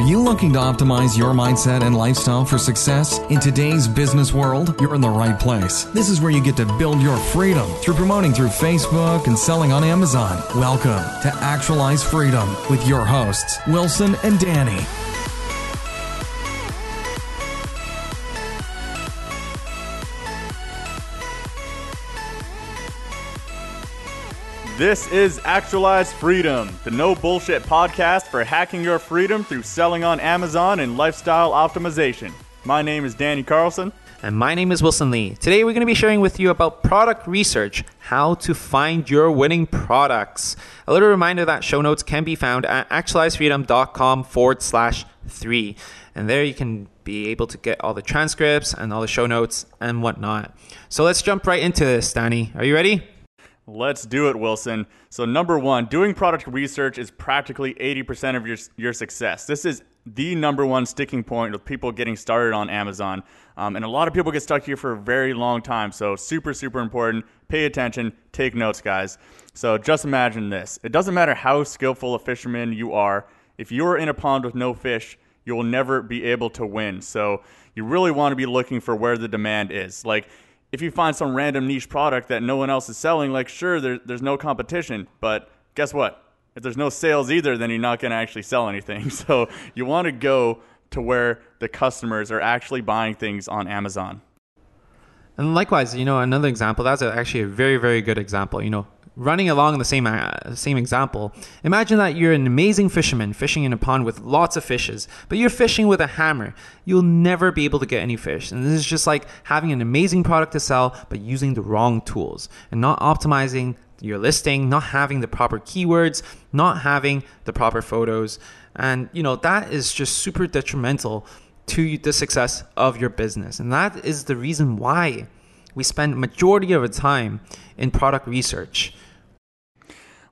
Are you looking to optimize your mindset and lifestyle for success in today's business world? You're in the right place. This is where you get to build your freedom through promoting through Facebook and selling on Amazon. Welcome to Actualize Freedom with your hosts, Wilson and Danny. This is Actualized Freedom, the no bullshit podcast for hacking your freedom through selling on Amazon and lifestyle optimization. My name is Danny Carlson. And my name is Wilson Lee. Today we're going to be sharing with you about product research, how to find your winning products. A little reminder that show notes can be found at actualizefreedom.com forward slash three. And there you can be able to get all the transcripts and all the show notes and whatnot. So let's jump right into this, Danny. Are you ready? Let's do it, Wilson. So, number one, doing product research is practically 80% of your, your success. This is the number one sticking point with people getting started on Amazon. Um, and a lot of people get stuck here for a very long time. So, super, super important. Pay attention, take notes, guys. So, just imagine this it doesn't matter how skillful a fisherman you are, if you're in a pond with no fish, you will never be able to win. So, you really want to be looking for where the demand is. Like, if you find some random niche product that no one else is selling, like sure, there, there's no competition, but guess what? If there's no sales either, then you're not going to actually sell anything. So you want to go to where the customers are actually buying things on Amazon. And likewise, you know, another example, that's actually a very, very good example. You know, running along the same uh, same example, imagine that you're an amazing fisherman fishing in a pond with lots of fishes, but you're fishing with a hammer. You'll never be able to get any fish. And this is just like having an amazing product to sell, but using the wrong tools and not optimizing your listing, not having the proper keywords, not having the proper photos. And you know, that is just super detrimental to the success of your business. And that is the reason why we spend majority of our time in product research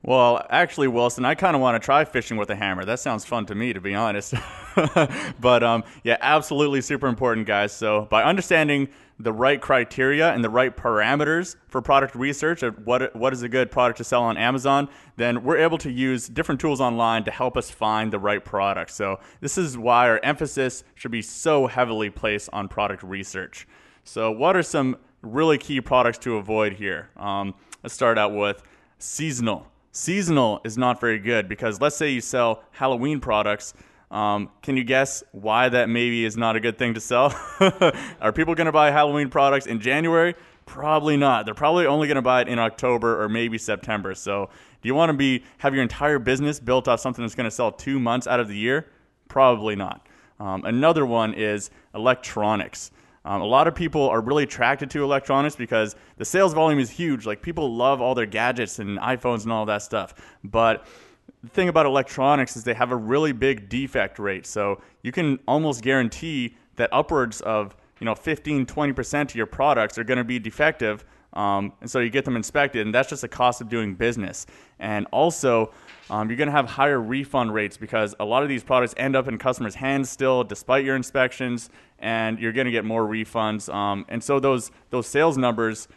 well, actually, Wilson, I kind of want to try fishing with a hammer. That sounds fun to me, to be honest. but um, yeah, absolutely super important, guys. So by understanding the right criteria and the right parameters for product research of what what is a good product to sell on Amazon, then we're able to use different tools online to help us find the right product. So this is why our emphasis should be so heavily placed on product research. So what are some really key products to avoid here? Um, let's start out with seasonal seasonal is not very good because let's say you sell Halloween products. Um, can you guess why that maybe is not a good thing to sell? Are people going to buy Halloween products in January? Probably not. They're probably only going to buy it in October or maybe September. So, do you want to be have your entire business built off something that's going to sell two months out of the year? Probably not. Um, another one is electronics. Um, a lot of people are really attracted to electronics because the sales volume is huge. Like people love all their gadgets and iPhones and all that stuff. But the thing about electronics is they have a really big defect rate. So you can almost guarantee that upwards of you know 15 20% of your products are going to be defective um, and so you get them inspected and that's just the cost of doing business and also um, you're going to have higher refund rates because a lot of these products end up in customers' hands still despite your inspections and you're going to get more refunds. Um, and so those those sales numbers,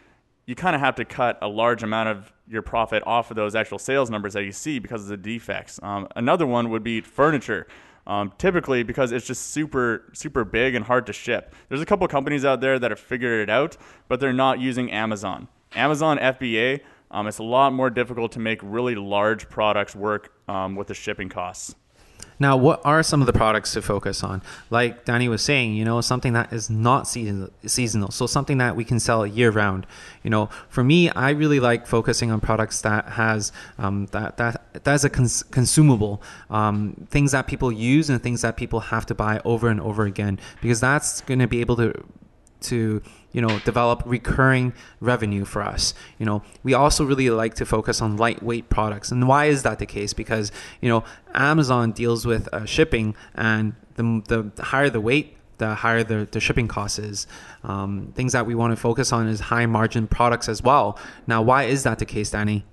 you kind of have to cut a large amount of your profit off of those actual sales numbers that you see because of the defects. Um, another one would be furniture. Um, typically, because it's just super super big and hard to ship. There's a couple companies out there that have figured it out, but they're not using Amazon. Amazon FBA. Um, it's a lot more difficult to make really large products work um, with the shipping costs. Now, what are some of the products to focus on? Like Danny was saying, you know, something that is not season, seasonal, so something that we can sell year round. You know, for me, I really like focusing on products that has um, that that that's a cons- consumable, um, things that people use and things that people have to buy over and over again, because that's going to be able to to you know develop recurring revenue for us. You know we also really like to focus on lightweight products. And why is that the case? Because you know amazon deals with uh, shipping and the, the higher the weight the higher the, the shipping cost is. Um, things that we want to focus on is high margin products as well. Now why is that the case danny?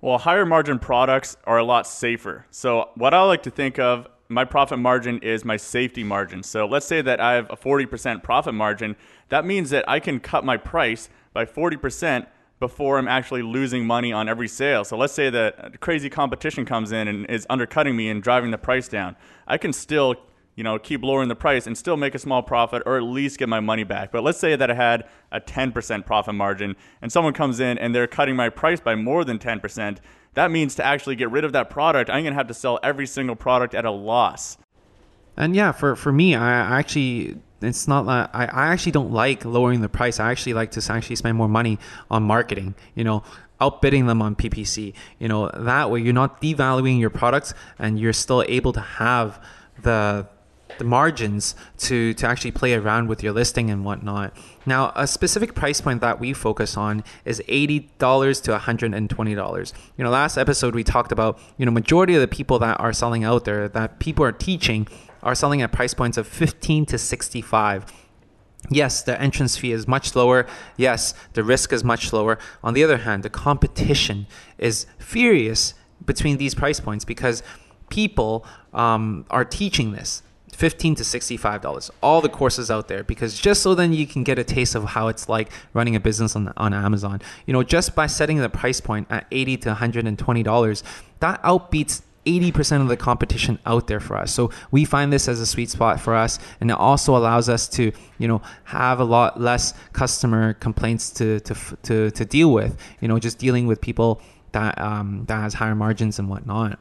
Well higher margin products are a lot safer. So what i like to think of my profit margin is my safety margin. So let's say that I have a 40% profit margin. That means that I can cut my price by 40%, before I'm actually losing money on every sale. So let's say that crazy competition comes in and is undercutting me and driving the price down. I can still you know, keep lowering the price and still make a small profit or at least get my money back. But let's say that I had a 10% profit margin and someone comes in and they're cutting my price by more than 10%. That means to actually get rid of that product, I'm going to have to sell every single product at a loss. And yeah, for, for me, I actually it's not like I, I actually don't like lowering the price. I actually like to actually spend more money on marketing, you know, outbidding them on PPC. You know, that way you're not devaluing your products and you're still able to have the the margins to to actually play around with your listing and whatnot. Now, a specific price point that we focus on is eighty dollars to one hundred and twenty dollars. You know, last episode we talked about you know majority of the people that are selling out there that people are teaching are selling at price points of fifteen to sixty five. Yes, the entrance fee is much lower. Yes, the risk is much lower. On the other hand, the competition is furious between these price points because people um, are teaching this. 15 to 65 dollars all the courses out there because just so then you can get a taste of how it's like running a business on, on amazon you know just by setting the price point at 80 to 120 dollars that outbeats 80% of the competition out there for us. So we find this as a sweet spot for us and it also allows us to, you know, have a lot less customer complaints to to to, to deal with, you know, just dealing with people that um, that has higher margins and whatnot.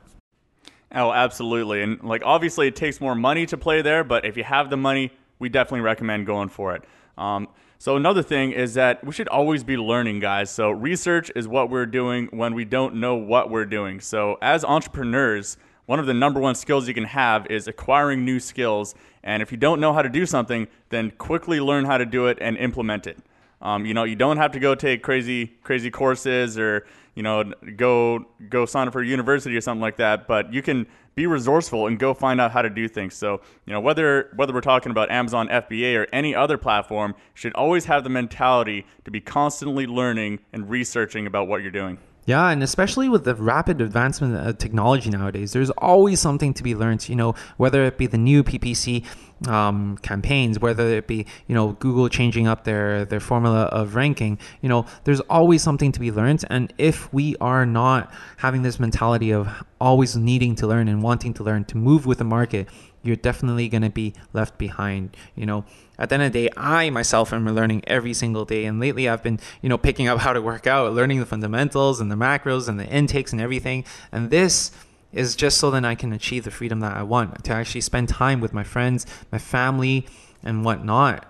Oh, absolutely. And like obviously it takes more money to play there, but if you have the money, we definitely recommend going for it. Um, so another thing is that we should always be learning, guys. So research is what we're doing when we don't know what we're doing. So as entrepreneurs, one of the number one skills you can have is acquiring new skills. And if you don't know how to do something, then quickly learn how to do it and implement it. Um, you know, you don't have to go take crazy, crazy courses or you know, go go sign up for a university or something like that. But you can be resourceful and go find out how to do things. So, you know, whether whether we're talking about Amazon FBA or any other platform, should always have the mentality to be constantly learning and researching about what you're doing. Yeah, and especially with the rapid advancement of technology nowadays, there's always something to be learned. You know, whether it be the new PPC um, campaigns, whether it be you know Google changing up their their formula of ranking. You know, there's always something to be learned, and if we are not having this mentality of always needing to learn and wanting to learn to move with the market, you're definitely going to be left behind. You know, at the end of the day, I myself am learning every single day. And lately, I've been, you know, picking up how to work out, learning the fundamentals and the macros and the intakes and everything. And this is just so that I can achieve the freedom that I want to actually spend time with my friends, my family, and whatnot.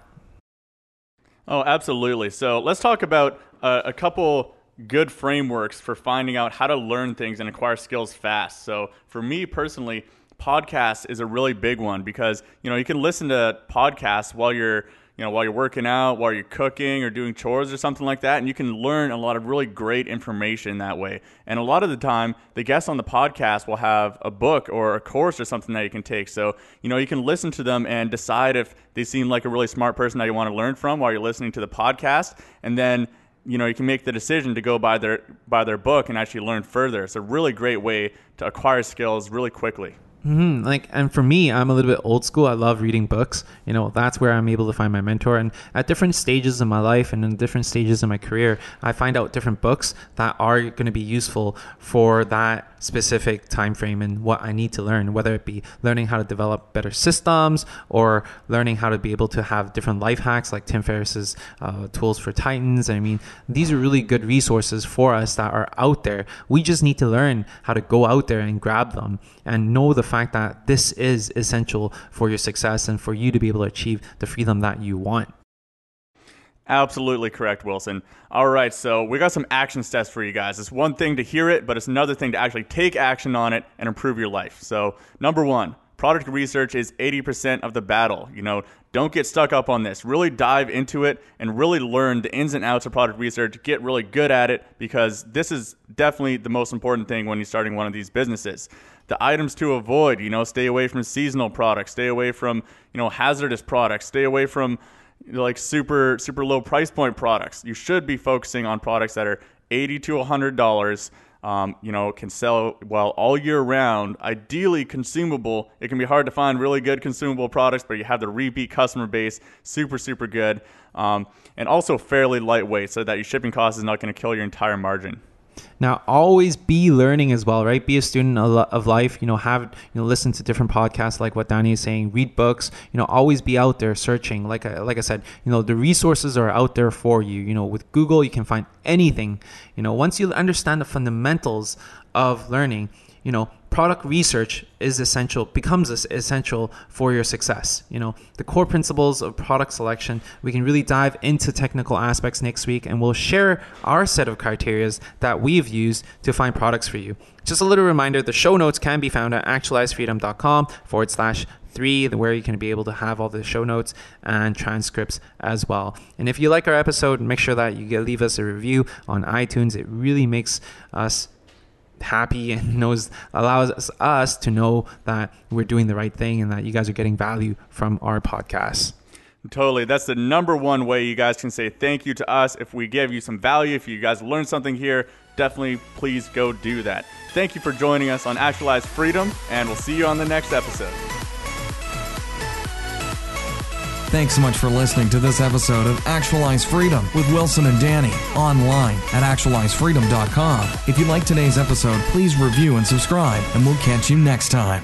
Oh, absolutely. So let's talk about uh, a couple good frameworks for finding out how to learn things and acquire skills fast. So for me personally, podcasts is a really big one because you know you can listen to podcasts while you're you know while you're working out, while you're cooking or doing chores or something like that, and you can learn a lot of really great information that way. And a lot of the time, the guests on the podcast will have a book or a course or something that you can take. So you know you can listen to them and decide if they seem like a really smart person that you want to learn from while you're listening to the podcast, and then you know you can make the decision to go buy their buy their book and actually learn further. It's a really great way to acquire skills really quickly. Mm-hmm. Like, and for me, I'm a little bit old school. I love reading books. You know, that's where I'm able to find my mentor. And at different stages in my life and in different stages in my career, I find out different books that are going to be useful for that specific time frame and what I need to learn, whether it be learning how to develop better systems or learning how to be able to have different life hacks like Tim Ferriss's uh, tools for Titans. I mean, these are really good resources for us that are out there. We just need to learn how to go out there and grab them and know the fact that this is essential for your success and for you to be able to achieve the freedom that you want. Absolutely correct, Wilson. All right, so we got some action steps for you guys. It's one thing to hear it, but it's another thing to actually take action on it and improve your life. So, number one, product research is 80% of the battle. You know, don't get stuck up on this. Really dive into it and really learn the ins and outs of product research. Get really good at it because this is definitely the most important thing when you're starting one of these businesses. The items to avoid, you know, stay away from seasonal products, stay away from, you know, hazardous products, stay away from like super super low price point products. You should be focusing on products that are eighty to hundred dollars. um, you know, can sell well all year round. Ideally, consumable. It can be hard to find really good consumable products, but you have the repeat customer base, super, super good, um, and also fairly lightweight, so that your shipping cost is not going to kill your entire margin. Now, always be learning as well, right? Be a student of life. You know, have you know, listen to different podcasts like what Danny is saying. Read books. You know, always be out there searching. Like I, like I said, you know, the resources are out there for you. You know, with Google, you can find anything. You know, once you understand the fundamentals of learning, you know, product research is essential becomes essential for your success. You know the core principles of product selection we can really dive into technical aspects next week and we'll share our set of criterias that we've used to find products for you. Just a little reminder the show notes can be found at actualizefreedom.com forward slash three where you can be able to have all the show notes and transcripts as well. And if you like our episode make sure that you leave us a review on itunes. It really makes us happy and knows allows us, to know that we're doing the right thing and that you guys are getting value from our podcast. Totally. That's the number one way you guys can say thank you to us. If we give you some value, if you guys learned something here, definitely please go do that. Thank you for joining us on Actualized Freedom, and we'll see you on the next episode. Thanks so much for listening to this episode of Actualize Freedom with Wilson and Danny online at actualizefreedom.com. If you like today's episode, please review and subscribe, and we'll catch you next time.